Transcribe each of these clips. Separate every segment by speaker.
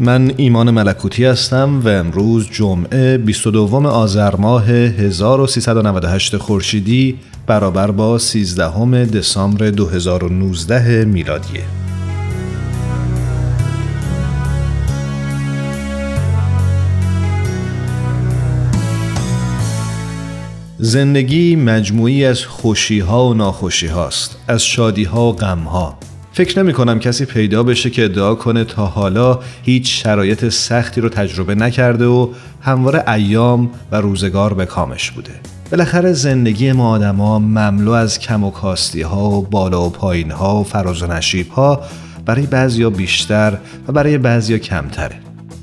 Speaker 1: من ایمان ملکوتی هستم و امروز جمعه 22 آذر ماه 1398 خورشیدی برابر با 13 دسامبر 2019 میلادیه. زندگی مجموعی از خوشی ها و ناخوشی هاست، از شادی ها و غم ها. فکر نمی کنم کسی پیدا بشه که ادعا کنه تا حالا هیچ شرایط سختی رو تجربه نکرده و همواره ایام و روزگار به کامش بوده. بالاخره زندگی ما آدما مملو از کم و کاستی ها و بالا و پایین ها و فراز و نشیب ها برای بعضیا بیشتر و برای بعضیا کمتره.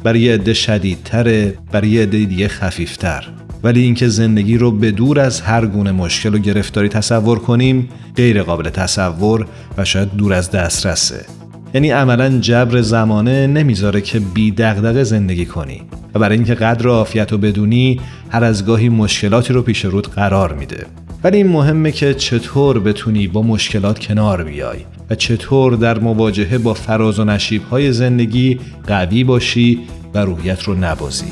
Speaker 1: برای عده شدیدتره، برای عده دیگه خفیفتر. ولی اینکه زندگی رو به دور از هر گونه مشکل و گرفتاری تصور کنیم غیر قابل تصور و شاید دور از دسترسه. یعنی عملا جبر زمانه نمی‌ذاره که بی دغدغه زندگی کنی و برای اینکه قدر عافیت رو بدونی هر از گاهی مشکلاتی رو پیش رود قرار میده. ولی این مهمه که چطور بتونی با مشکلات کنار بیای و چطور در مواجهه با فراز و نشیب های زندگی قوی باشی و روحیت رو نبازی.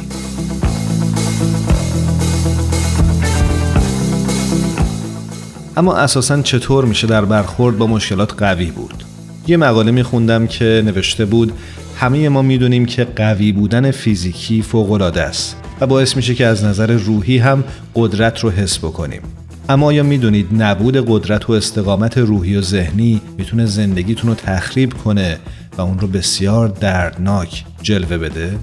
Speaker 1: اما اساسا چطور میشه در برخورد با مشکلات قوی بود؟ یه مقاله میخوندم که نوشته بود همه ما می‌دونیم که قوی بودن فیزیکی فوقالعاده است و باعث میشه که از نظر روحی هم قدرت رو حس بکنیم. اما آیا می‌دونید نبود قدرت و استقامت روحی و ذهنی می‌تونه زندگیتون رو تخریب کنه و اون رو بسیار دردناک جلوه بده؟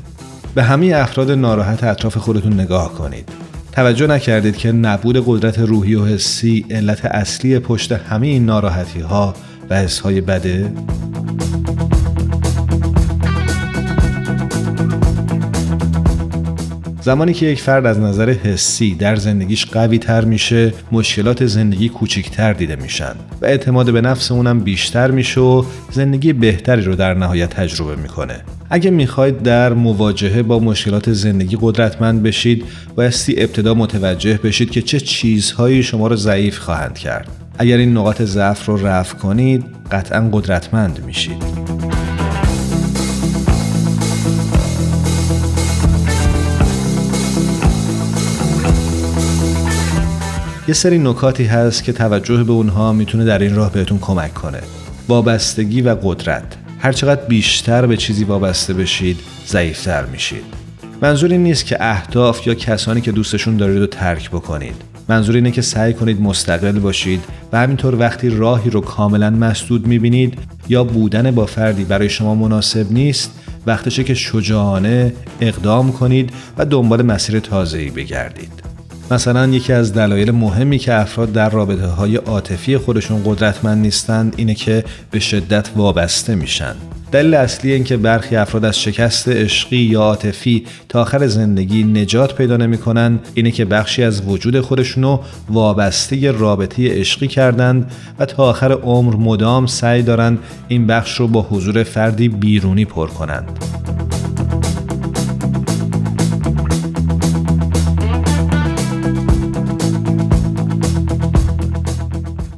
Speaker 1: به همه افراد ناراحت اطراف خودتون نگاه کنید. توجه نکردید که نبود قدرت روحی و حسی علت اصلی پشت همه این ناراحتی ها و حس های بده؟ زمانی که یک فرد از نظر حسی در زندگیش قوی تر میشه مشکلات زندگی کوچیکتر دیده میشن و اعتماد به نفس اونم بیشتر میشه و زندگی بهتری رو در نهایت تجربه می‌کنه اگه می‌خواید در مواجهه با مشکلات زندگی قدرتمند بشید بایستی ابتدا متوجه بشید که چه چیزهایی شما رو ضعیف خواهند کرد. اگر این نقاط ضعف رو رفع کنید قطعا قدرتمند میشید. یه سری نکاتی هست که توجه به اونها می‌تونه در این راه بهتون کمک کنه. وابستگی و قدرت. هرچقدر بیشتر به چیزی وابسته بشید ضعیفتر میشید. منظور این نیست که اهداف یا کسانی که دوستشون دارید رو ترک بکنید. منظور اینه که سعی کنید مستقل باشید و همینطور وقتی راهی رو کاملا مسدود می‌بینید یا بودن با فردی برای شما مناسب نیست وقتشه که شجاعانه اقدام کنید و دنبال مسیر تازه‌ای بگردید. مثلا یکی از دلایل مهمی که افراد در رابطه های عاطفی خودشون قدرتمند نیستند اینه که به شدت وابسته میشن دلیل اصلی این که برخی افراد از شکست عشقی یا عاطفی تا آخر زندگی نجات پیدا نمی‌کنن اینه که بخشی از وجود خودشونو وابسته رابطه عشقی کردند و تا آخر عمر مدام سعی دارند این بخش رو با حضور فردی بیرونی پر کنند.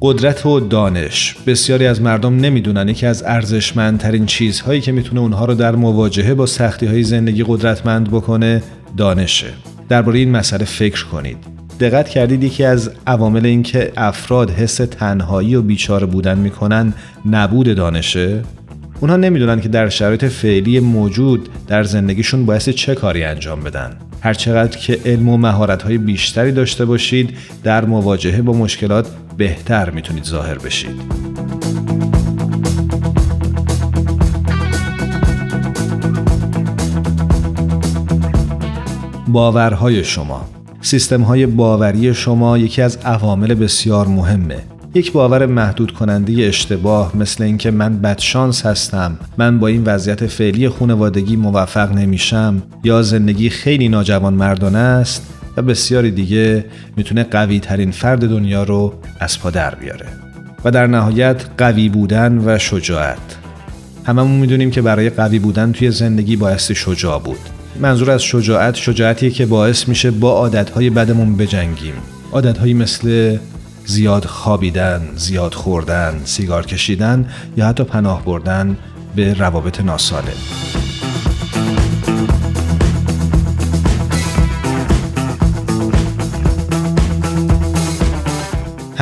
Speaker 1: قدرت و دانش. بسیاری از مردم نمی‌دونن یکی از ارزشمندترین چیزهایی که می‌تونه اونها رو در مواجهه با سختی های زندگی قدرتمند بکنه دانشه. درباره این مسئله فکر کنید. دقت کردید یکی از عوامل این که افراد حس تنهایی و بیچاره بودن می‌کنن نبود دانشه؟ اونها نمی‌دونن که در شرایط فعلی موجود در زندگیشون باعث چه کاری انجام بدن. هرچقدر که علم و مهارت بیشتری داشته باشید در مواجهه با مشکلات بهتر می‌تونید ظاهر بشید. باورهای شما. سیستم های باوری شما یکی از عوامل بسیار مهمه. یک باور محدود کننده اشتباه مثل اینکه من بدشانس هستم من با این وضعیت فعلی خانوادگی موفق نمیشم یا زندگی خیلی ناجوان مردانه است و بسیاری دیگه می‌تونه قوی ترین فرد دنیا رو از پا در بیاره. و در نهایت قوی بودن و شجاعت. هممون می‌دونیم که برای قوی بودن توی زندگی بایستی شجاع بود. منظور از شجاعت شجاعتیه که باعث میشه با عادتهای بدمون بجنگیم. عادتهایی مثل زیاد خوابیدن، زیاد خوردن، سیگار کشیدن یا حتی پناه بردن به روابط ناسالم.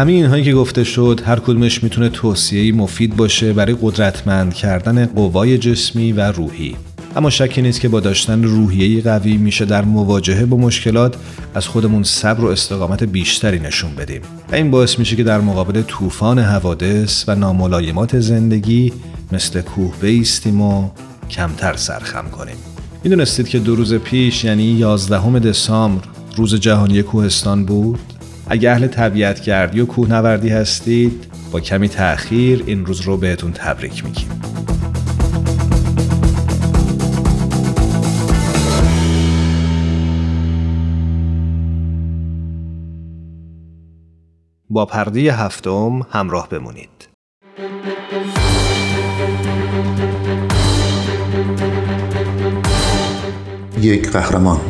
Speaker 1: همین اینهایی که گفته شد هر کدومش می‌تونه توصیه‌ای مفید باشه برای قدرتمند کردن قوای جسمی و روحی. اما شکی نیست که با داشتن روحیه‌ای قوی میشه در مواجهه با مشکلات از خودمون صبر و استقامت بیشتری نشون بدیم. و این باعث میشه که در مقابل طوفان حوادث و ناملایمات زندگی مثل کوه بیستیم و کمتر سرخم کنیم. می‌دونستید که دو روز پیش یعنی 11 دسامبر روز جهانی کوهستان بود؟ اگه اهل طبیعت گردی و کوهنوردی هستید با کمی تأخیر این روز رو بهتون تبریک میگیم با پرده هفتم همراه بمونید.
Speaker 2: یک قهرمان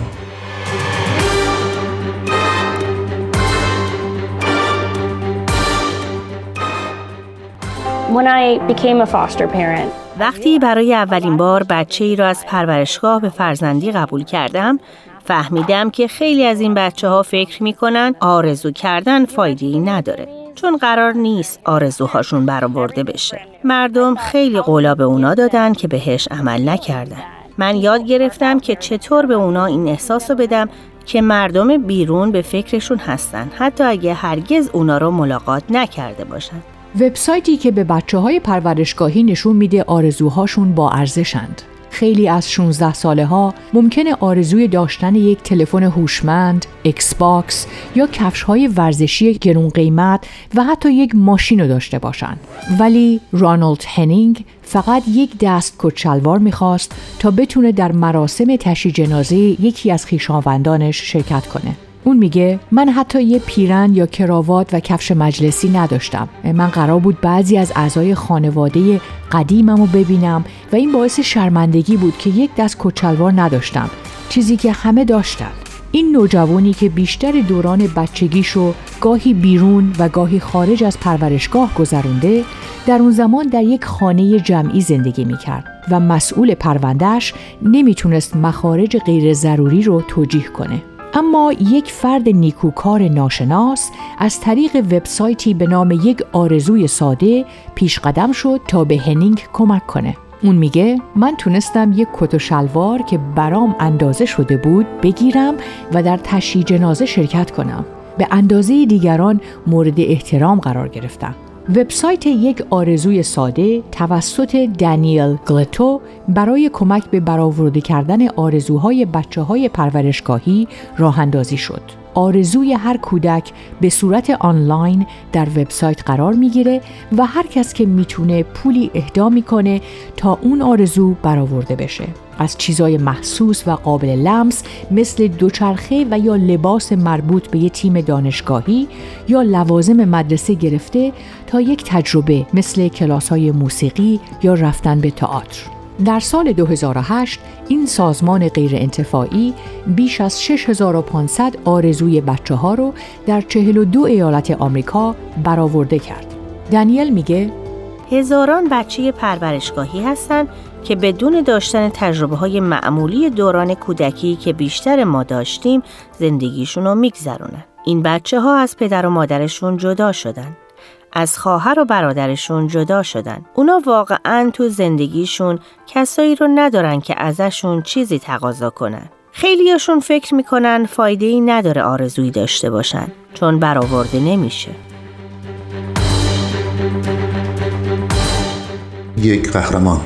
Speaker 3: وقتی برای اولین بار بچه ای را از پرورشگاه به فرزندی قبول کردم فهمیدم که خیلی از این بچه ها فکر می‌کنن آرزو کردن فایده نداره. چون قرار نیست آرزوهاشون برآورده بشه. مردم خیلی قولا به اونا دادن که بهش عمل نکردن. من یاد گرفتم که چطور به اونا این احساس رو بدم که مردم بیرون به فکرشون هستن حتی اگه هرگز اونا رو ملاقات نکرده باشن.
Speaker 4: وبسایتی که به بچه های پرورشگاهی نشون میده آرزوهاشون با ارزشند خیلی از 16 ساله ها ممکنه آرزوی داشتن یک تلفن هوشمند، ایکس باکس یا کفش های ورزشی گرون قیمت و حتی یک ماشین رو داشته باشند. ولی رانالد هنینگ فقط یک دست کچلوار می‌خواست تا بتونه در مراسم تشی جنازه یکی از خیشاوندانش شرکت کنه. اون میگه من حتی یه پیرن یا کراوات و کفش مجلسی نداشتم. من قرار بود بعضی از اعضای خانواده قدیمم رو ببینم و این باعث شرمندگی بود که یک دست کچلوار نداشتم چیزی که همه داشتن. این نوجوانی که بیشتر دوران بچگیشو گاهی بیرون و گاهی خارج از پرورشگاه گذرونده در اون زمان در یک خانه جمعی زندگی می‌کرد و مسئول پروندهش نمی‌تونست مخارج غیر ضروری رو توجیه کنه. اما یک فرد نیکوکار ناشناس از طریق وبسایتی به نام یک آرزوی ساده پیش قدم شد تا به هنینگ کمک کنه. اون میگه من تونستم یک کت و شلوار که برام اندازه شده بود بگیرم و در تشییع جنازه شرکت کنم. به اندازه دیگران مورد احترام قرار گرفتم. وبسایت یک آرزوی ساده توسط دانیل گلتو برای کمک به برآورده کردن آرزوهای بچه های پرورشگاهی راه اندازی شد. آرزوی هر کودک به صورت آنلاین در وبسایت قرار می‌گیره و هر کس که می‌تونه پولی اهدا می‌کنه تا اون آرزو برآورده بشه. از چیزای محسوس و قابل لمس مثل دوچرخه و یا لباس مربوط به یه تیم دانشگاهی یا لوازم مدرسه گرفته تا یک تجربه مثل کلاس های موسیقی یا رفتن به تئاتر. در سال 2008 این سازمان غیرانتفاعی بیش از 6500 آرزوی بچه ها رو در 42 ایالت آمریکا برآورده کرد. دانیل میگه
Speaker 3: هزاران بچه پرورشگاهی هستند که بدون داشتن تجربه های معمولی دوران کودکی که بیشتر ما داشتیم زندگیشون رو میگذرونن. این بچه ها از پدر و مادرشون جدا شدن. از خواهر و برادرشون جدا شدن. اونا واقعا تو زندگیشون کسایی رو ندارن که ازشون چیزی تقاضا کنن. خیلیاشون فکر می‌کنن فایده ای نداره آرزویی داشته باشن چون برآورده نمیشه.
Speaker 2: یک قهرمان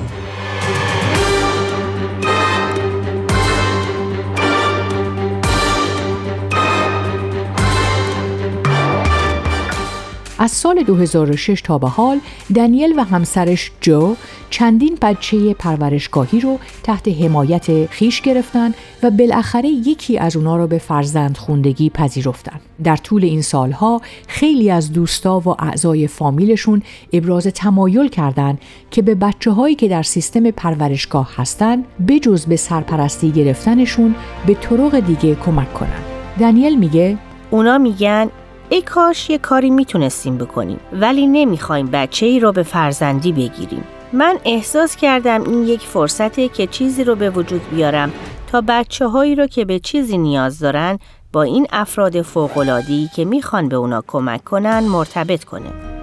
Speaker 4: از سال 2006 تا به حال دنیل و همسرش جو چندین بچه پرورشگاهی رو تحت حمایت خیش گرفتن و بالاخره یکی از اونا رو به فرزند خوندگی پذیرفتن. در طول این سالها خیلی از دوستا و اعضای فامیلشون ابراز تمایل کردند که به بچه هایی که در سیستم پرورشگاه هستن بجز به سرپرستی گرفتنشون به طرق دیگه کمک کنن. دنیل میگه
Speaker 3: اونا میگن ای کاش یه کاری می‌تونستیم بکنیم ولی نمی‌خوایم بچه ای رو به فرزندی بگیریم. من احساس کردم این یک فرصته که چیزی رو به وجود بیارم تا بچه هایی رو که به چیزی نیاز دارن با این افراد فوقلادی که می‌خوان به اونا کمک کنن مرتبط کنه.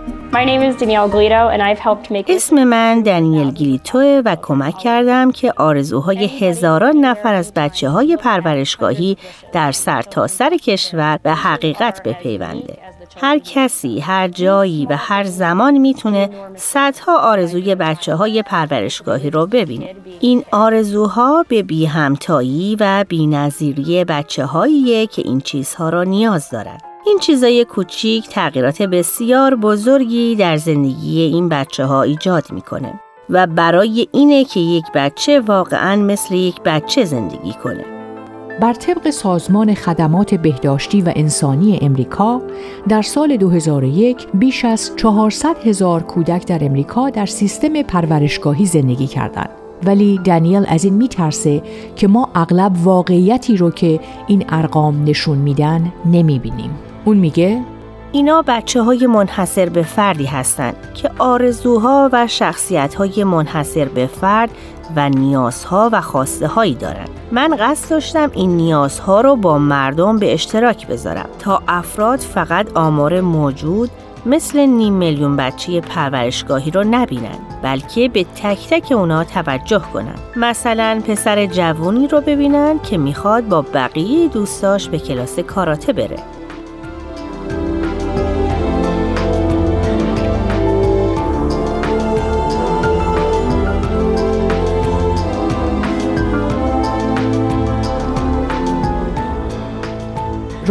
Speaker 3: اسم من دنیل گلیتوه و کمک کردم که آرزوهای هزاران نفر از بچه های پرورشگاهی در سرتاسر سر کشور به حقیقت بپیونده. هر کسی، هر جایی و هر زمان می‌تونه صدها آرزوی بچه های پرورشگاهی رو ببینه. این آرزوها به بی همتایی و بی نظیری بچه هاییه که این چیزها را نیاز دارن. این چیزای کوچیک تغییرات بسیار بزرگی در زندگی این بچه ها ایجاد می‌کنه و برای اینه که یک بچه واقعا مثل یک بچه زندگی کنه.
Speaker 4: بر طبق سازمان خدمات بهداشتی و انسانی امریکا در سال 2001 بیش از 400 هزار کودک در امریکا در سیستم پرورشگاهی زندگی کردند. ولی دنیل از این میترسه که ما اغلب واقعیتی رو که این ارقام نشون میدن نمی‌بینیم. اون میگه
Speaker 3: اینا بچه های منحصر به فردی هستند که آرزوها و شخصیت های منحصر به فرد و نیازها و خواسته هایی دارن. من قصد داشتم این نیازها رو با مردم به اشتراک بذارم تا افراد فقط آمار موجود مثل نیم میلیون بچه پرورشگاهی رو نبینن بلکه به تک تک اونا توجه کنن مثلا پسر جوونی رو ببینن که می‌خواد با بقیه دوستاش به کلاس کاراته بره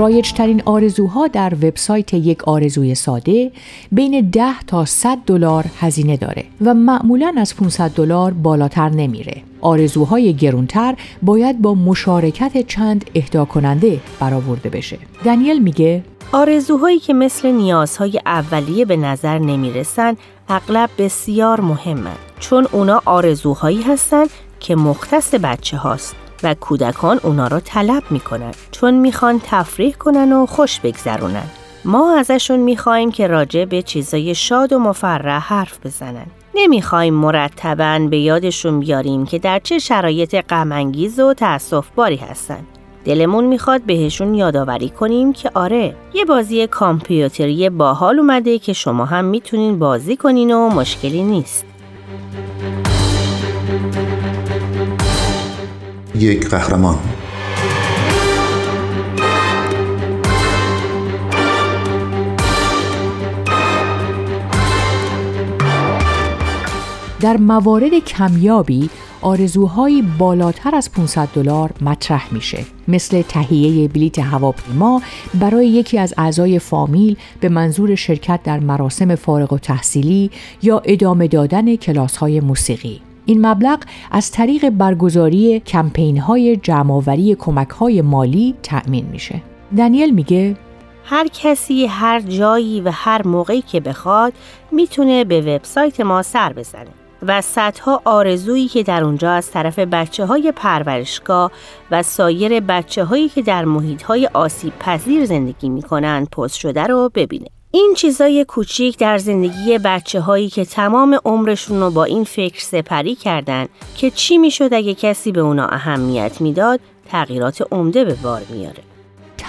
Speaker 4: رایجترین آرزوها در وبسایت یک آرزوی ساده بین 10 تا 100 دلار هزینه داره و معمولا از 500 دلار بالاتر نمیره. آرزوهای گرونتر باید با مشارکت چند اهدا کننده برآورده بشه. دنیل میگه
Speaker 3: آرزوهایی که مثل نیازهای اولیه به نظر نمی‌رسن اغلب بسیار مهمند چون اونا آرزوهایی هستند که مختص بچه هاست و کودکان اونا را طلب می‌کنن چون می‌خوان تفریح کنن و خوش بگذرونن. ما ازشون می‌خوایم که راجع به چیزای شاد و مفرح حرف بزنن. نمی‌خوایم مرتبا به یادشون بیاریم که در چه شرایط غمانگیز و باری هستن. دلمون می‌خواد بهشون یادآوری کنیم که آره یه بازی کامپیوتری باحال اومده که شما هم می‌تونین بازی کنین و مشکلی نیست.
Speaker 2: یک قهرمان.
Speaker 4: در موارد کمیابی آرزوهایی بالاتر از 500 دلار مطرح میشه. مثل تهیه بلیت هواپیما برای یکی از اعضای فامیل به منظور شرکت در مراسم فارغ و تحصیلی یا ادامه دادن کلاس های موسیقی. این مبلغ از طریق برگزاری کمپین های جمعآوری کمک های مالی تأمین میشه. دنیل میگه
Speaker 3: هر کسی هر جایی و هر موقعی که بخواد می‌تونه به وبسایت ما سر بزنه و صدها آرزویی که در اونجا از طرف بچه های پرورشگاه و سایر بچه هایی که در محیط های آسیب پذیر زندگی می‌کنن پست شده رو ببینه. این چیزای کوچیک در زندگی بچه هایی که تمام عمرشون رو با این فکر سپری کردن که چی می‌شد اگه کسی به اونا اهمیت می‌داد تغییرات عمده به بار میاره.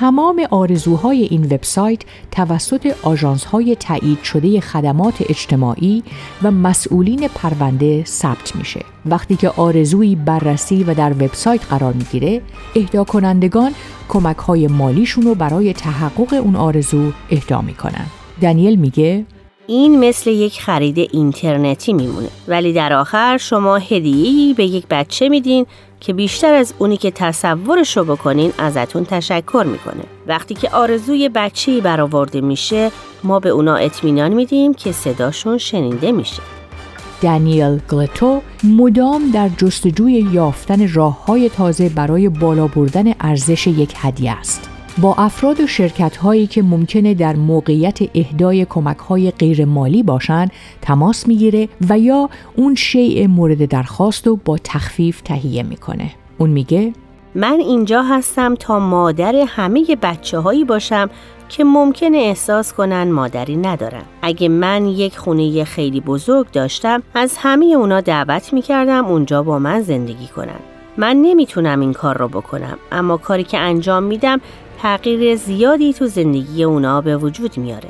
Speaker 4: تمام آرزوهای این وبسایت توسط آژانس‌های تایید شده خدمات اجتماعی و مسئولین پرونده ثبت میشه. وقتی که آرزویی بررسی و در وبسایت قرار می‌گیره، اهدا کنندگان کمک های مالیشون رو برای تحقق اون آرزو اهدا می‌کنن. دانیل میگه
Speaker 3: این مثل یک خرید اینترنتی میمونه ولی در آخر شما هدیه‌ای به یک بچه میدین که بیشتر از اونی که تصورش رو بکنین ازتون تشکر می‌کنه وقتی که آرزوی بچه‌ای برآورده میشه ما به اونا اطمینان میدیم که صداشون شنیده میشه
Speaker 4: دانیل گلتو مدام در جستجوی یافتن راه های تازه برای بالا بردن ارزش یک هدیه است. با افراد و شرکت هایی که ممکنه در موقعیت اهدای کمک های غیر مالی باشن تماس می‌گیره و یا اون شیء مورد درخواست رو با تخفیف تهیه می‌کنه. اون میگه
Speaker 3: من اینجا هستم تا مادر همه بچه هایی باشم که ممکنه احساس کنن مادری ندارم. اگه من یک خونه خیلی بزرگ داشتم از همه اونا دعوت می‌کردم اونجا با من زندگی کنن. من نمی‌تونم این کار رو بکنم اما کاری که انجام میدم تغییر زیادی تو زندگی اونا به وجود میاره.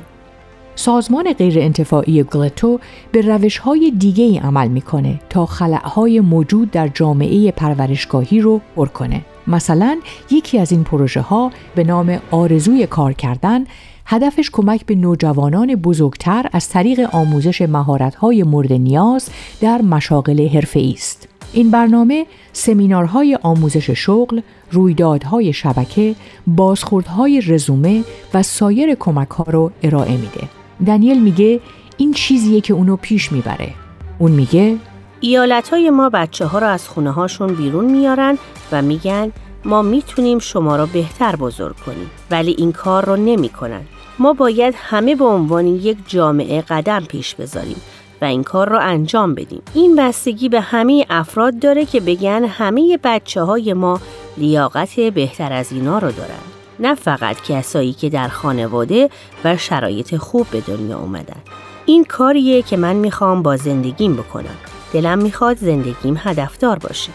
Speaker 4: سازمان غیر انتفاعی گلتو به روش های دیگه ای عمل می‌کنه تا خلعهای موجود در جامعه پرورشگاهی رو پر کنه. مثلا یکی از این پروژه ها به نام آرزوی کار کردن هدفش کمک به نوجوانان بزرگتر از طریق آموزش مهارت‌های مورد نیاز در مشاغل حرفه‌ای است. این برنامه سمینارهای آموزش شغل، رویدادهای شبکه، بازخوردهای رزومه و سایر کمک ها رو ارائه میده. دانیل میگه این چیزیه که اونو پیش می‌بره. اون میگه
Speaker 3: ایالت های ما بچه ها رو از خونه هاشون بیرون میارن و میگن ما می‌تونیم شما را بهتر بزرگ کنیم ولی این کار رو نمی‌کنن. ما باید همه به عنوان یک جامعه قدم پیش بذاریم و این کار رو انجام بدیم. این بستگی به همه افراد داره که بگن همه بچه های ما لیاقت بهتر از اینا رو دارن. نه فقط کسایی که در خانواده و شرایط خوب به دنیا اومدن. این کاریه که من می‌خوام با زندگیم بکنم. دلم می‌خواد زندگیم هدفدار باشه.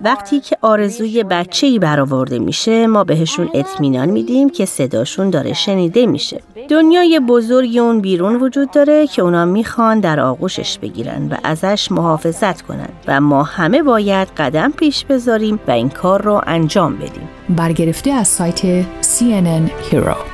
Speaker 3: وقتی که آرزوی بچه ای برآورده میشه ما بهشون اطمینان میدیم که صداشون داره شنیده میشه. دنیای بزرگی اون بیرون وجود داره که اونا می‌خوان در آغوشش بگیرن و ازش محافظت کنن و ما همه باید قدم پیش بذاریم و این کار رو انجام بدیم.
Speaker 4: برگرفته از سایت CNN Hero.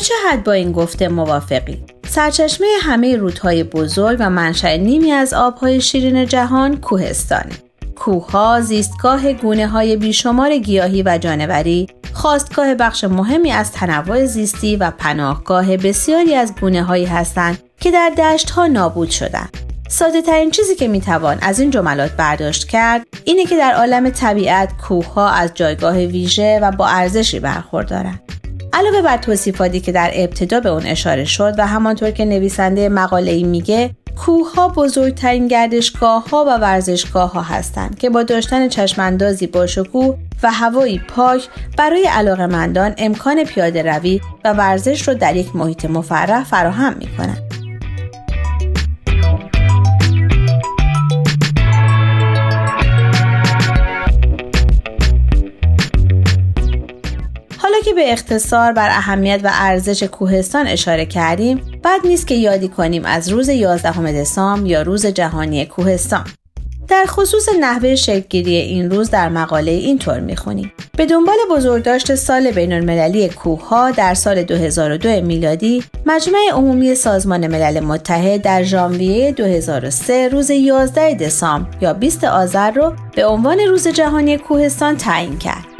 Speaker 5: چه حد با این گفته موافقی؟ سرچشمه همه رودهای بزرگ و منشأ نیمی از آبهای شیرین جهان کوهستانی. کوهها زیستگاه گونه های بیشمار گیاهی و جانوری، خواستگاه بخش مهمی از تنوع زیستی و پناهگاه بسیاری از گونه هایی هستند که در دشت ها نابود شدند. ساده ترین چیزی که می‌توان از این جملات برداشت کرد اینه که در عالم طبیعت کوه ها از جایگاه ویژه و با ارزشی برخوردارند. علاوه بر توصیفاتی که در ابتدا به اون اشاره شد و همانطور که نویسنده مقاله ای میگه کوه ها بزرگترین گردشگاه ها و ورزشگاه ها هستند که با داشتن چشماندازی با شکوه و هوایی پاک برای علاقمندان امکان پیاده روی و ورزش را در یک محیط مفرح فراهم می کنند. به اختصار بر اهمیت و ارزش کوهستان اشاره کردیم بد نیست که یادی کنیم از روز 11 دسامبر یا روز جهانی کوهستان. در خصوص نحوه شکلگیری این روز در مقاله اینطور می‌خونیم. به دنبال بزرگداشت سال بین المللی کوه ها در سال 2002 میلادی مجمع عمومی سازمان ملل متحد در ژانویه 2003 روز 11 دسامبر یا 20 آذر رو به عنوان روز جهانی کوهستان تعیین کرد.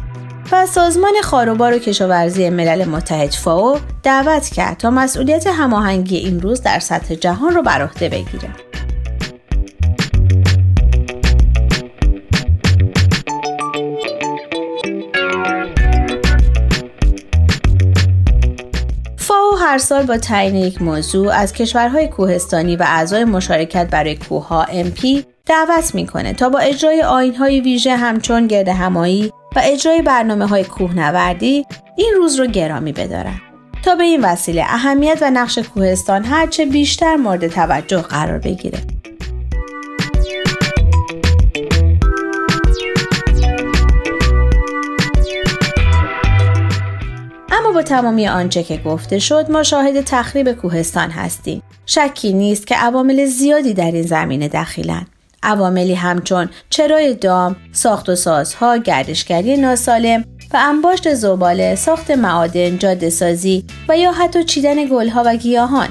Speaker 5: و سازمان خاروبار و کشاورزی ملل متحد فاو دعوت کرد تا مسئولیت هماهنگی این روز در سطح جهان را بر عهده بگیره. هر سال با تعیین یک موضوع از کشورهای کوهستانی و اعضای مشارکت برای کوهها MP دعوت می‌کنه تا با اجرای آینهای ویژه همچون گرد همایی و اجرای برنامه های کوهنوردی این روز رو گرامی بدارن تا به این وسیله اهمیت و نقش کوهستان هرچه بیشتر مورد توجه قرار بگیره. اما با تمامی آنچه که گفته شد ما شاهد تخریب کوهستان هستیم. شکی نیست که عوامل زیادی در این زمینه دخیلند. عواملی همچون چرای دام، ساخت و سازها، گردشگری ناسالم و انباشت زباله، ساخت معادن، جاده سازی و یا حتی چیدن گلها و گیاهان.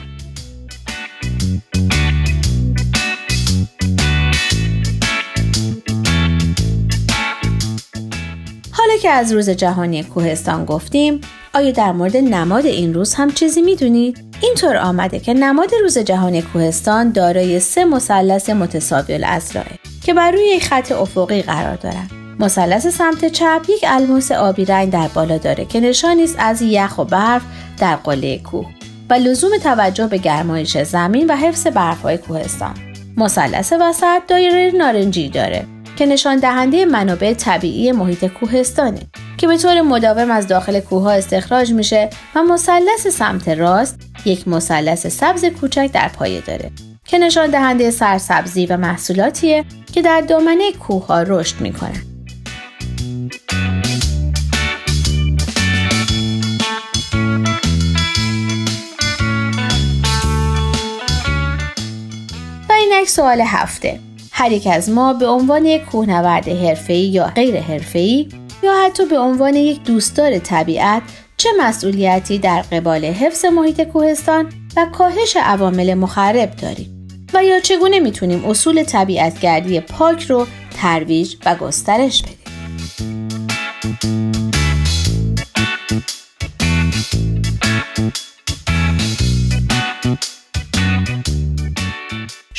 Speaker 5: حالا که از روز جهانی کوهستان گفتیم، آیا در مورد نماد این روز هم چیزی می‌دونید؟ اینطور آمده که نماد روز جهانی کوهستان دارای سه مثلث متساوی الاضلاع که بر روی یک خط افقی قرار دارند. مثلث سمت چپ یک الماس آبی رنگ در بالا داره که نشانی است از یخ و برف در قله کوه و لزوم توجه به گرمایش زمین و حفظ برفهای کوهستان. مثلث وسط دایره نارنجی داره که نشان دهنده منابع طبیعی محیط کوهستانه که به طور مداوم از داخل کوه استخراج میشه و مثلث سمت راست یک مثلث سبز کوچک در پایه داره که نشان دهنده سرسبزی و محصولاتیه که در دامنه کوه ها رشد می‌کنن. و اینک سوال هفته هر یک از ما به عنوان یک کوهنورد حرفه‌ای یا غیر حرفه‌ای یا حتی به عنوان یک دوستدار طبیعت چه مسئولیتی در قبال حفظ محیط کوهستان و کاهش عوامل مخرب داریم؟ و یا چگونه می‌تونیم اصول طبیعتگردی پاک رو ترویج و گسترش بدیم؟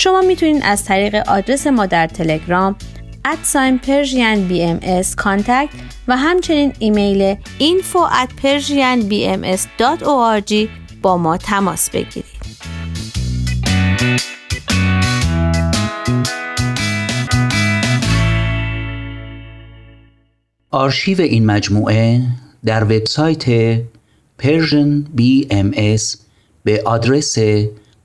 Speaker 5: شما می‌تونید از طریق آدرس ما در تلگرام ادساین پرژین بی ام و همچنین ایمیل info at persianbms.org با ما تماس بگیرید.
Speaker 6: آرشیو این مجموعه در وبسایت Persian BMS به آدرس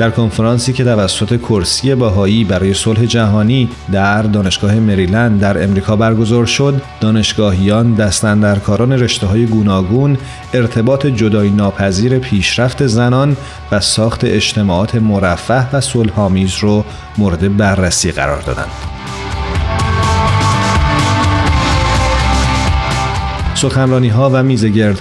Speaker 1: در کنفرانسی که توسط کرسی باهایی برای صلح جهانی در دانشگاه مریلند در امریکا برگزار شد دانشگاهیان دستندرکاران رشته های گوناگون ارتباط جدایی ناپذیر پیشرفت زنان و ساخت اجتماعات مرفه و صلحآمیز رو مورد بررسی قرار دادند. سخنرانی ها و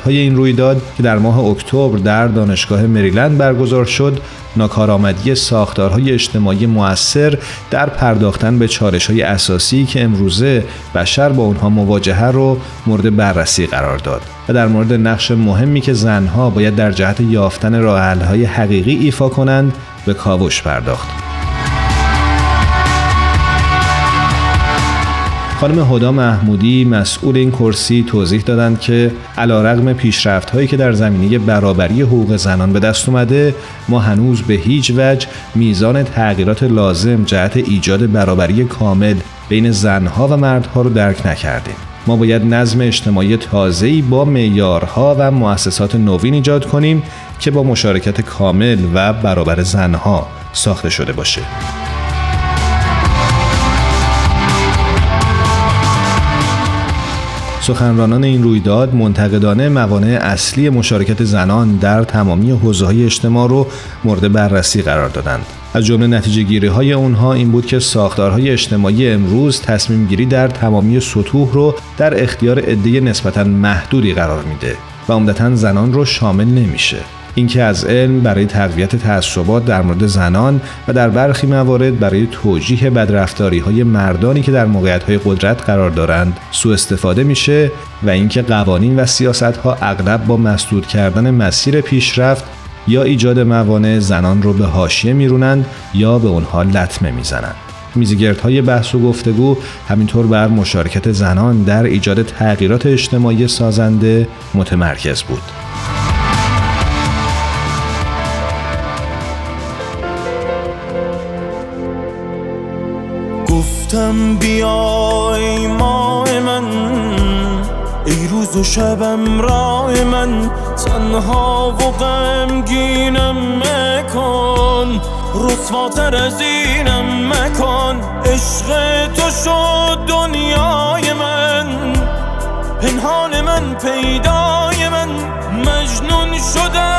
Speaker 1: های این رویداد که در ماه اکتبر در دانشگاه مریلند برگزار شد ناکارآمدی ساختارهای اجتماعی موثر در پرداختن به چالش های اساسی که امروزه بشر با اونها مواجهه رو مورد بررسی قرار داد و در مورد نقش مهمی که زنها باید در جهت یافتن راه های حقیقی ایفا کنند به کاوش پرداخت. خانم هدا محمودی مسئول این کرسی توضیح دادند که علا رقم پیشرفت هایی که در زمینه برابری حقوق زنان به دست اومده ما هنوز به هیچ وجه میزان تغییرات لازم جهت ایجاد برابری کامل بین زنها و مردها رو درک نکردیم ما باید نظم اجتماعی تازه‌ای با معیارها و مؤسسات نوین ایجاد کنیم که با مشارکت کامل و برابر زنها ساخته شده باشه. سخنرانان این رویداد منتقدانه موانع اصلی مشارکت زنان در تمامی حوزه‌های اجتماع رو مورد بررسی قرار دادند. از جمله نتیجه گیری های اونها این بود که ساختارهای اجتماعی امروز تصمیم گیری در تمامی سطوح رو در اختیار عده نسبتا محدودی قرار میده و عمدتا زنان رو شامل نمیشه. اینکه از علم برای تقویت تعصبات در مورد زنان و در برخی موارد برای توجیه بدرفتاری های مردانی که در موقعیت های قدرت قرار دارند سوء استفاده میشه و اینکه قوانین و سیاست ها اغلب با مسدود کردن مسیر پیشرفت یا ایجاد موانع زنان رو به حاشیه میرونند یا به اونها لطمه می‌زنند. های بحث و گفتگو همینطور بر مشارکت زنان در ایجاد تغییرات اجتماعی سازنده متمرکز بود.
Speaker 7: گفتم بیای ماه من ای روز و شبم راه من تنها و غمگینم مکن رسواتر از اینم مکن عشق تو شد دنیای من پنهان من پیدای من مجنون شدم.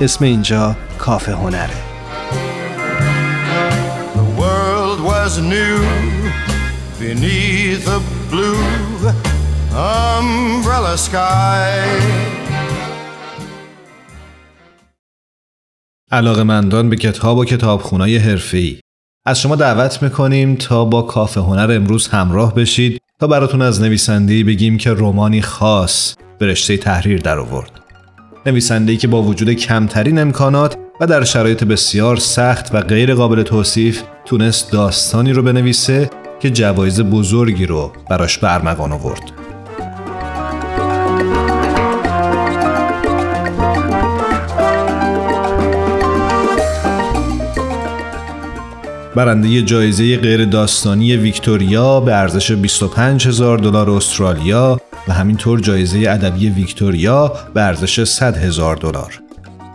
Speaker 8: اسم اینجا کافه هنره. The world was new beneath the blue umbrella sky.
Speaker 1: علاقه مندان به کتاب و کتابخونای حرفه‌ای. از شما دعوت می‌کنیم تا با کافه هنر امروز همراه بشید تا براتون از نویسنده‌ای بگیم که رومانی خاص به رشته تحریر در آورد. نویسنده‌ای که با وجود کمترین امکانات و در شرایط بسیار سخت و غیر قابل توصیف تونست داستانی رو بنویسه که جوایز بزرگی رو براش برمغان آورد. برنده جایزه غیر داستانی ویکتوریا به ارزش 25 هزار دلار استرالیا و همینطور جایزه ادبی ویکتوریا به ارزش 100 هزار دلار.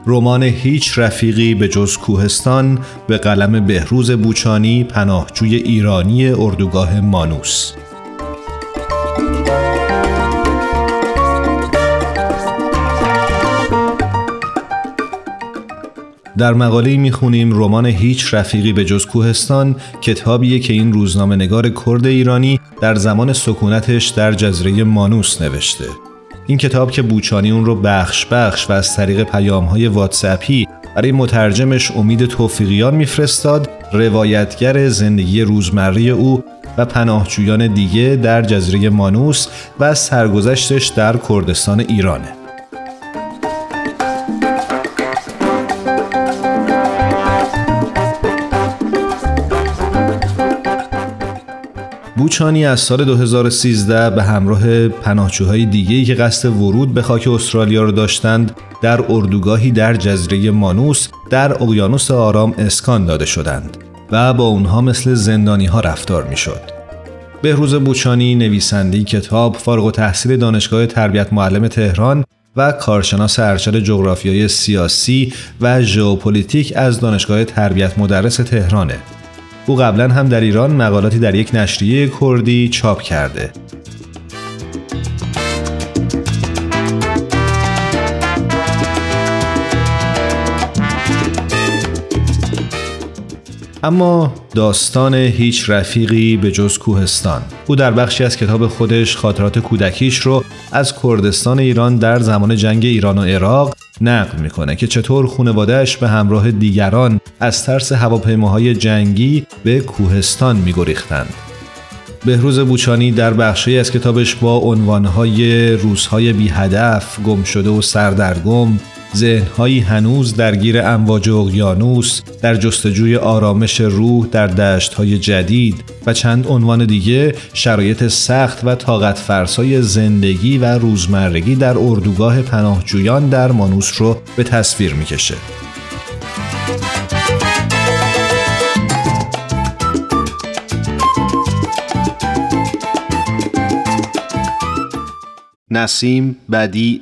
Speaker 1: رمان هیچ رفیقی به جز کوهستان به قلم بهروز بوچانی پناهجوی ایرانی اردوگاه مانوس در مقاله می‌خونیم رمان هیچ رفیقی به جز کوهستان کتابیه که این روزنامه نگار کرد ایرانی در زمان سکونتش در جزیره مانوس نوشته. این کتاب که بوچانی اون رو بخش بخش و از طریق پیام های واتساپی برای مترجمش امید توفیقیان میفرستاد روایتگر زندگی روزمره او و پناهجویان دیگه در جزیره مانوس و سرگذشتش در کردستان ایرانه. بوچانی از سال 2013 به همراه پناهجوهای دیگه‌ای که قصد ورود به خاک استرالیا را داشتند در اردوگاهی در جزیره مانوس در اقیانوس آرام اسکان داده شدند و با اونها مثل زندانی ها رفتار می‌شد. بهروز بوچانی نویسنده کتاب فارغ‌التحصیل دانشگاه تربیت معلم تهران و کارشناس ارشد جغرافیای سیاسی و ژئوپلیتیک از دانشگاه تربیت مدرس تهرانه او قبلا هم در ایران مقالاتی در یک نشریه کردی چاپ کرده. اما داستان هیچ رفیقی به جز کوهستان او در بخشی از کتاب خودش خاطرات کودکیش رو از کردستان ایران در زمان جنگ ایران و عراق نقل می‌کنه که چطور خانوادهش به همراه دیگران از ترس هواپیماهای جنگی به کوهستان میگریختند. بهروز بوچانی در بخشی از کتابش با عنوانهای روزهای بی هدف، گم شده و سردرگم، ذهنهایی هنوز درگیر امواج اقیانوس در جستجوی آرامش روح در دشتهای جدید و چند عنوان دیگه شرایط سخت و طاقت فرسای زندگی و روزمرگی در اردوگاه پناهجویان در مانوس رو به تصویر می‌کشه. نسیم، بدی،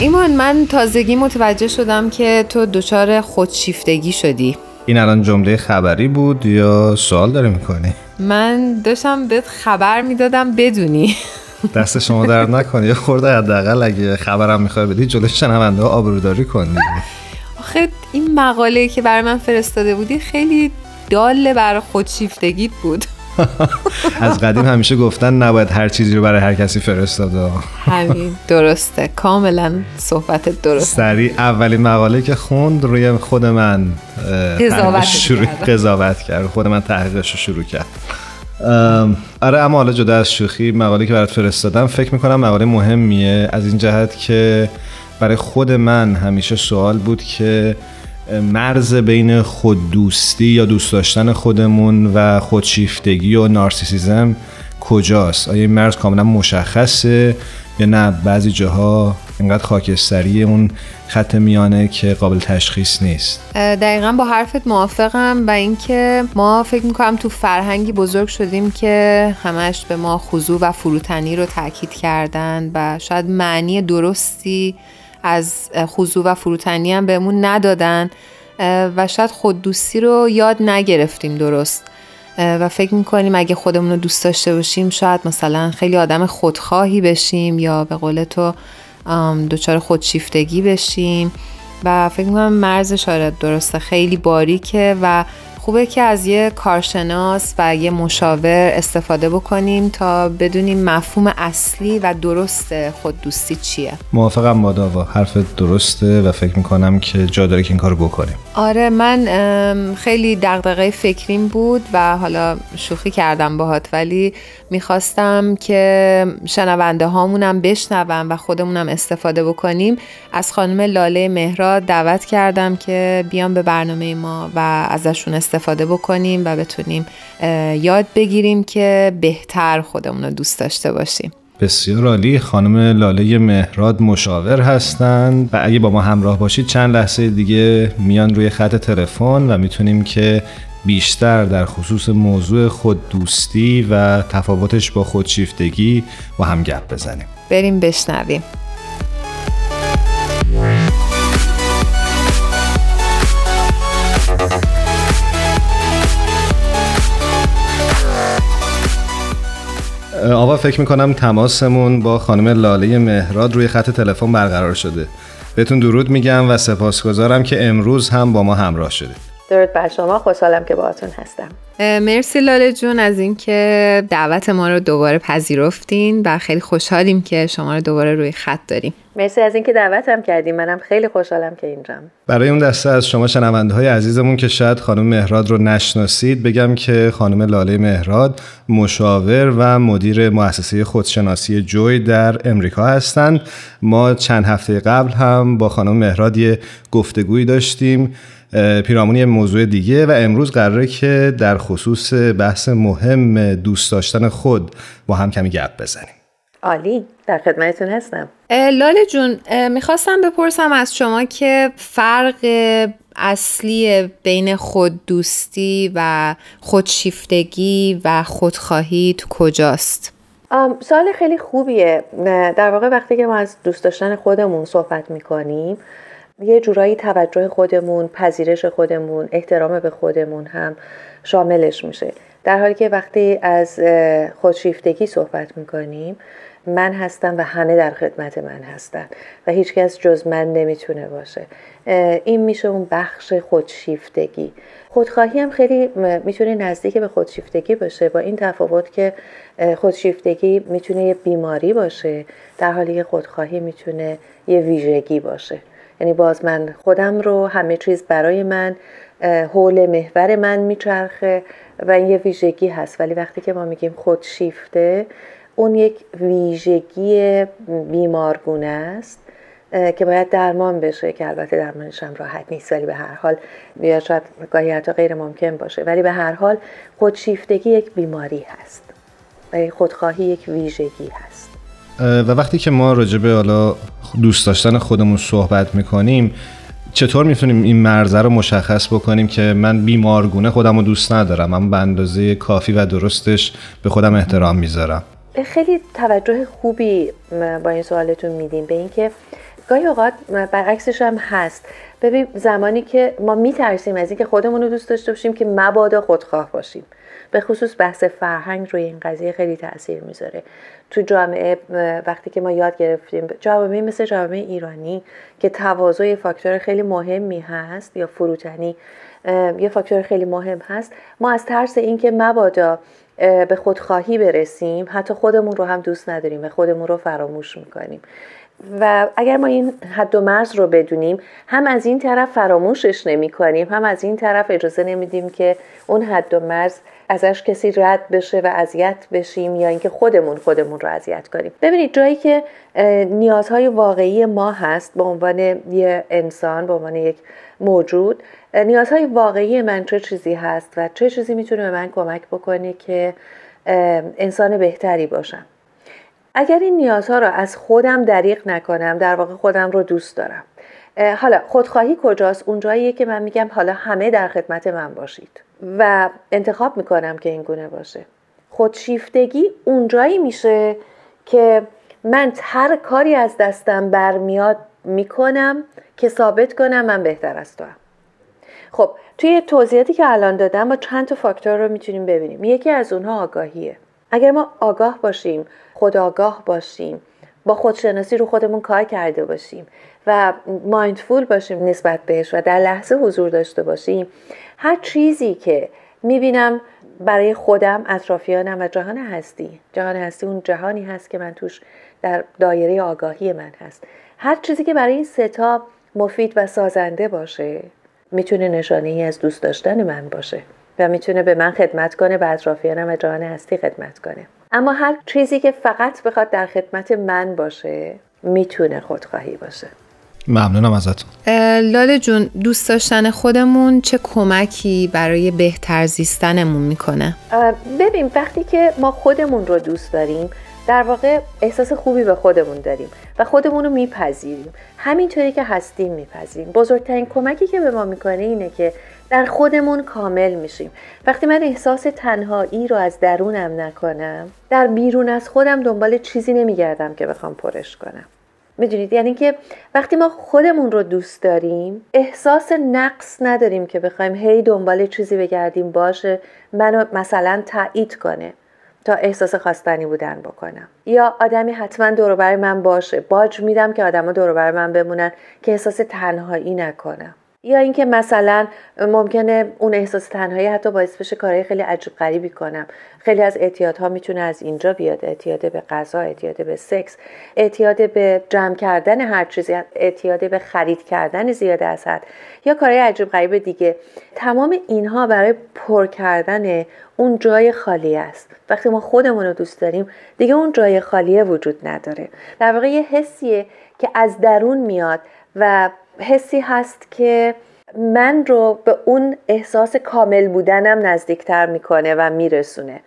Speaker 9: ایمان من تازگی متوجه شدم که تو دچار خودشیفتگی شدی.
Speaker 1: این الان جمله خبری بود یا سوال داری می‌کنی؟
Speaker 9: من داشتم بهت خبر می‌دادم بدونی.
Speaker 1: دست شما درد نکنی یه خورده حداقل اگه خبرم می‌خوای بدی جلوی شنونده آبروداری کنی.
Speaker 9: آخه این مقاله که برای من فرستاده بودی خیلی دال بر خودشیفتگیت بود.
Speaker 1: از قدیم همیشه گفتن نباید هر چیزی رو برای هر کسی فرستاده
Speaker 9: همین درسته. کاملا صحبت درست.
Speaker 1: سریع اولین مقاله که خوند روی خود من شروع قضاوت کرد. خود من تحقیقش رو شروع کرد. آره اما حالا جدا از شوخی مقاله که برات فرستادم فکر می‌کنم مقاله مهمیه. از این جهت که برای خود من همیشه سوال بود که مرز بین خوددوستی یا دوست داشتن خودمون و خودشیفتگی و نارسیسیزم کجاست؟ آیا این مرز کاملا مشخصه یا نه؟ بعضی جاها اینقدر خاکستری اون خط میانه که قابل تشخیص نیست.
Speaker 9: دقیقا با حرفت موافقم و اینکه ما فکر می‌کنم تو فرهنگی بزرگ شدیم که همش به ما خضوع و فروتنی رو تاکید کردن و شاید معنی درستی از خضوع و فروتنی هم بهمون ندادن و شاید خوددوستی رو یاد نگرفتیم درست. و فکر می‌کنیم اگه خودمون رو دوست داشته باشیم شاید مثلا خیلی آدم خودخواهی بشیم یا به قول تو دچار خودشیفتگی بشیم. و فکر می‌کنم مرزش آره درسته خیلی باریکه و خوبه که از یه کارشناس و یه مشاور استفاده بکنیم تا بدونیم مفهوم اصلی و درست خود دوستی چیه.
Speaker 1: موافقم با داوا. حرف درسته و فکر می‌کنم که جا داره که این کارو بکنیم.
Speaker 9: آره من خیلی دغدغه فکریم بود و حالا شوخی کردم باهات ولی می‌خواستم که شنونده هامونم بشنون و خودمونم استفاده بکنیم. از خانم لاله مهراد دعوت کردم که بیان به برنامه ما و ازشون استفاده بکنیم و بتونیم یاد بگیریم که بهتر خودمون رو دوست داشته باشیم.
Speaker 1: بسیار عالی. خانم لاله مهراد مشاور هستند و اگه با ما همراه باشید چند لحظه دیگه میان روی خط تلفن و می‌تونیم که بیشتر در خصوص موضوع خود دوستی و تفاوتش با خودشیفتگی با هم گپ بزنیم.
Speaker 9: بریم بشنویم.
Speaker 1: آقا فکر می‌کنم تماسمون با خانم لاله مهراد روی خط تلفن برقرار شده. بهتون درود میگم و سپاسگزارم که امروز هم با ما همراه شدید.
Speaker 10: درود بر شما. خوشحالم که باهاتون هستم.
Speaker 9: مرسی لاله جون از اینکه دعوت ما رو دوباره پذیرفتین و خیلی خوشحالیم که شما رو دوباره روی خط داریم.
Speaker 10: مرسی از اینکه دعوتم کردیم. منم خیلی خوشحالم که اینجام.
Speaker 1: برای اون دسته از شما شنونده های عزیزمون که شاید خانم مهراد رو نشناسید بگم که خانم لاله مهراد مشاور و مدیر مؤسسه خودشناسی جوی در امریکا هستند. ما چند هفته قبل هم با خانم مهراد یه گفتگویی داشتیم. پیرامونی موضوع دیگه و امروز قراره که در خصوص بحث مهم دوست داشتن خود با هم کمی گپ بزنیم.
Speaker 10: عالی. در خدمتتون هستم.
Speaker 9: لاله جون می‌خواستم بپرسم از شما که فرق اصلی بین خود دوستی و خودشیفتگی و خودخواهی تو کجاست؟
Speaker 10: سوال خیلی خوبیه. در واقع وقتی که ما از دوست داشتن خودمون صحبت می‌کنیم یه جورایی توجه خودمون پذیرش خودمون احترام به خودمون هم شاملش میشه. در حالی که وقتی از خودشیفتگی صحبت می‌کنیم من هستم و همه در خدمت من هستن و هیچکس جز من نمی‌تونه باشه. این میشه اون بخش خودشیفتگی. خودخواهی هم خیلی می‌تونه نزدیک به خودشیفتگی باشه. با این تفاوت که خودشیفتگی می‌تونه یه بیماری باشه در حالی که خودخواهی می‌تونه یه ویژگی باشه. یعنی باز من خودم رو همه چیز برای من حول محور من میچرخه و این یه ویژگی هست. ولی وقتی که ما میگیم خودشیفته اون یک ویژگی بیمارگونه است که باید درمان بشه که البته درمانش هم راحت نیست ولی به هر حال یا شاید گاهی حتی غیر ممکن باشه. ولی به هر حال خودشیفتگی یک بیماری هست. و خودخواهی یک ویژگی هست.
Speaker 1: و وقتی که ما راجع به حالا دوست داشتن خودمون صحبت می‌کنیم چطور می‌تونیم این مرزه رو مشخص بکنیم که من بیمارگونه خودم رو دوست ندارم اما به اندازه کافی و درستش به خودم احترام می‌ذارم؟
Speaker 10: خیلی توجه خوبی با این سوالتون میدیم به اینکه گاهی اوقات برعکسش هم هست. ببین زمانی که ما میترسیم از اینکه خودمون رو دوست داشته باشیم که مبادا خودخواه باشیم. به خصوص بحث فرهنگ روی این قضیه خیلی تاثیر می‌ذاره. تو جامعه وقتی که ما یاد گرفتیم جامعه مثل جامعه ایرانی که تواضع یه فاکتور خیلی مهمی هست یا فروتنی یه فاکتور خیلی مهم هست ما از ترس اینکه مبادا به خودخواهی برسیم حتی خودمون رو هم دوست نداریم و خودمون رو فراموش می‌کنیم. و اگر ما این حد و مرز رو بدونیم هم از این طرف فراموشش نمی کنیم هم از این طرف اجازه نمیدیم که اون حد و مرز ازش کسی رد بشه و اذیت بشیم یا اینکه خودمون خودمون رو اذیت کنیم. ببینید جایی که نیازهای واقعی ما هست به عنوان یه انسان به عنوان یک موجود نیازهای واقعی من چه چیزی هست و چه چیزی می‌تونه به من کمک بکنه که انسان بهتری باشم؟ اگر این نیازها رو از خودم دریق نکنم در واقع خودم رو دوست دارم. حالا خودخواهی کجاست؟ اونجاییه که من میگم حالا همه در خدمت من باشید. و انتخاب می‌کنم که این گونه باشه. خودشیفتگی اونجایی میشه که من هر کاری از دستم برمیاد می‌کنم که ثابت کنم من بهتر از تو هم. خب توی توضیحاتی که الان دادم ما چند تا فاکتور رو می‌تونیم ببینیم. یکی از اونها آگاهیه. اگر ما آگاه باشیم خود آگاه باشیم با خودشناسی رو خودمون کار کرده باشیم. و مایندفول باشیم نسبت بهش و در لحظه حضور داشته باشیم. هر چیزی که می‌بینم برای خودم اطرافیانم و جهان هستی. جهان هستی اون جهانی هست که من توش در دایره آگاهی من هست. هر چیزی که برای این ستا مفید و سازنده باشه می‌تونه نشانه ای از دوست داشتن من باشه و می‌تونه به من خدمت کنه به اطرافیانم و جهان هستی خدمت کنه. اما هر چیزی که فقط بخواد در خدمت من باشه می‌تونه خودخواهی باشه.
Speaker 1: ممنونم ازتون.
Speaker 9: لاله جون دوست داشتن خودمون چه کمکی برای بهتر زیستنمون می‌کنه؟
Speaker 10: ببین وقتی که ما خودمون رو دوست داریم در واقع احساس خوبی به خودمون داریم و خودمون رو میپذیریم. همینطوری که هستیم میپذیریم. بزرگترین کمکی که به ما می‌کنه اینه که در خودمون کامل میشیم. وقتی من احساس تنهایی رو از درونم نکنم در بیرون از خودم دنبال چیزی نمیگردم که بخوام پرش کنم. می‌دونید؟ یعنی که وقتی ما خودمون رو دوست داریم احساس نقص نداریم که بخوایم هی دنبال چیزی بگردیم باشه منو مثلا تایید کنه تا احساس خواستنی بودن بکنم. یا آدمی حتما دور من باشه. باج میدم که آدما دور من بمونن که احساس تنهایی نکنم. یا اینکه مثلا ممکنه اون احساس تنهایی حتی باعث بشه کارهای خیلی عجیب غریبی کنم. خیلی از اعتیادها می‌تونه از اینجا بیاد. اعتیاد به غذا اعتیاد به سکس اعتیاد به جمع کردن هر چیزی اعتیاد به خرید کردن زیاده از حد یا کارهای عجیب غریب دیگه. تمام اینها برای پر کردن اون جای خالی است. وقتی ما خودمون رو دوست داریم دیگه اون جای خالیه وجود نداره. در واقع یه حسیه که از درون میاد و حسی هست که من رو به اون احساس کامل بودنم نزدیکتر می‌کنه و میرسونه.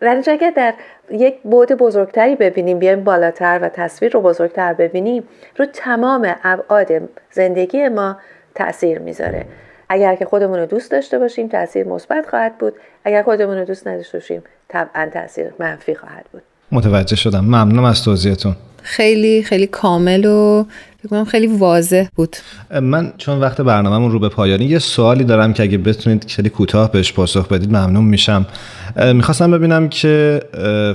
Speaker 10: ولی اگر در یک بعد بزرگتری ببینیم بیایم بالاتر و تصویر رو بزرگتر ببینیم رو تمام ابعاد زندگی ما تاثیر می‌ذاره. اگر که خودمون رو دوست داشته باشیم تاثیر مثبت خواهد بود. اگر خودمون رو دوست نداشته باشیم طبعا تاثیر منفی خواهد بود.
Speaker 1: متوجه شدم. ممنونم از توضیحتون.
Speaker 9: خیلی خیلی کامل و بگم خیلی واضح بود.
Speaker 1: من چون وقت برنامهمون رو به پایانی یه سوالی دارم که اگه بتونید خیلی کوتاه بهش پاسخ بدید ممنون میشم. می‌خواستم ببینم که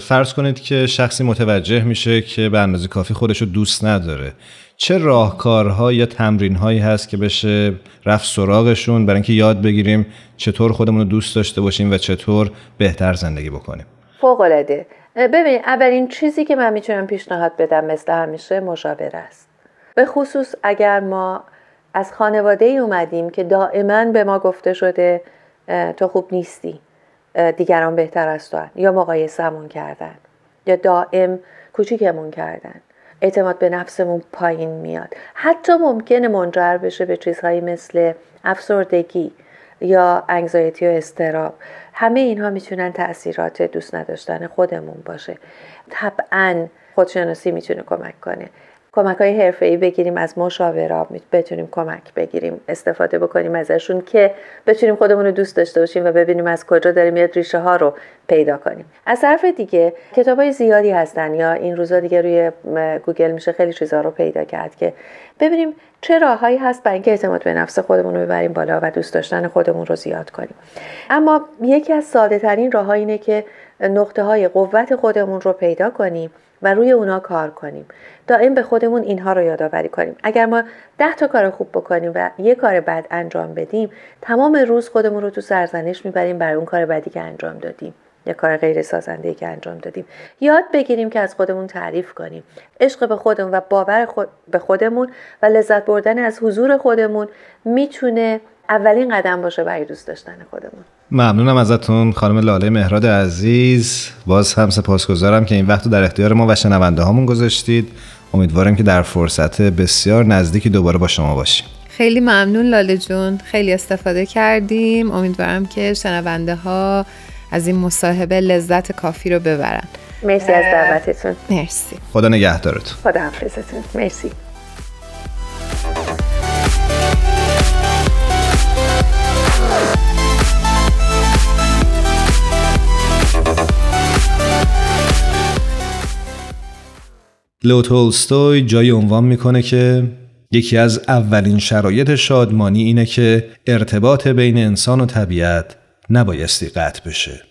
Speaker 1: فرض کنید که شخصی متوجه میشه که به اندازه کافی خودش رو دوست نداره. چه راهکارهایی یا تمرینهایی هست که بشه رفت سراغشون برای اینکه یاد بگیریم چطور خودمون رو دوست داشته باشیم و چطور بهتر زندگی بکنیم؟
Speaker 10: فوق العاده ببینید اولین چیزی که من می‌تونم پیشنهاد بدم مثل همیشه مشاوره است. به خصوص اگر ما از خانواده ای اومدیم که دائما به ما گفته شده تو خوب نیستی دیگران بهتر از تو یا مقایسهمون کردن یا دائم کوچیکمون کردن. اعتماد به نفسمون پایین میاد. حتی ممکنه منجر بشه به چیزهایی مثل افسردگی یا انگزایتی و استراب. همه اینها می‌تونن تاثیرات دوست نداشتن خودمون باشه. طبعا خودشناسی می‌تونه کمک کنه. کمک های حرفه ای بگیریم از مشاورا بتونیم کمک بگیریم استفاده بکنیم ازشون که بتونیم خودمون رو دوست داشته باشیم و ببینیم از کجا داریم میاد ریشه ها رو پیدا کنیم. از طرف دیگه کتاب های زیادی هستن یا این روزا دیگه روی گوگل میشه خیلی چیزها رو پیدا کرد که ببینیم چه راههایی هست برای اینکه اعتماد به نفس خودمون رو ببریم بالا و دوست داشتن خودمون رو زیاد کنیم. اما یکی از ساده ترین راه اینه که نقطه های قوت خودمون رو پیدا کنیم و روی اونا کار کنیم. دائم به خودمون اینها رو یادآوری کنیم. اگر ما ده تا کار خوب بکنیم و یه کار بد انجام بدیم تمام روز خودمون رو تو سرزنش می‌بریم برای اون کار بدی که انجام دادیم. یا کار غیر سازنده که انجام دادیم. یاد بگیریم که از خودمون تعریف کنیم. عشق به خودمون و باور خود به خودمون و لذت بردن از حضور خودمون می‌تونه اولین قدم باشه برای دوست داشتن خودمون.
Speaker 1: ممنونم ازتون خانم لاله مهراد عزیز. باز هم سپاسگزارم که این وقت در اختیار ما و شنونده هامون گذاشتید. امیدوارم که در فرصت بسیار نزدیکی دوباره با شما باشیم.
Speaker 9: خیلی ممنون لاله جون. خیلی استفاده کردیم. امیدوارم که شنونده ها از این مصاحبه لذت کافی رو ببرن.
Speaker 10: مرسی از دعوتتون.
Speaker 9: مرسی.
Speaker 1: خدا نگهدارتون.
Speaker 10: خدا حافظتون. مرسی.
Speaker 1: لو تولستوی جای عنوان می‌کنه که یکی از اولین شرایط شادمانی اینه که ارتباط بین انسان و طبیعت نبایستی قطع بشه.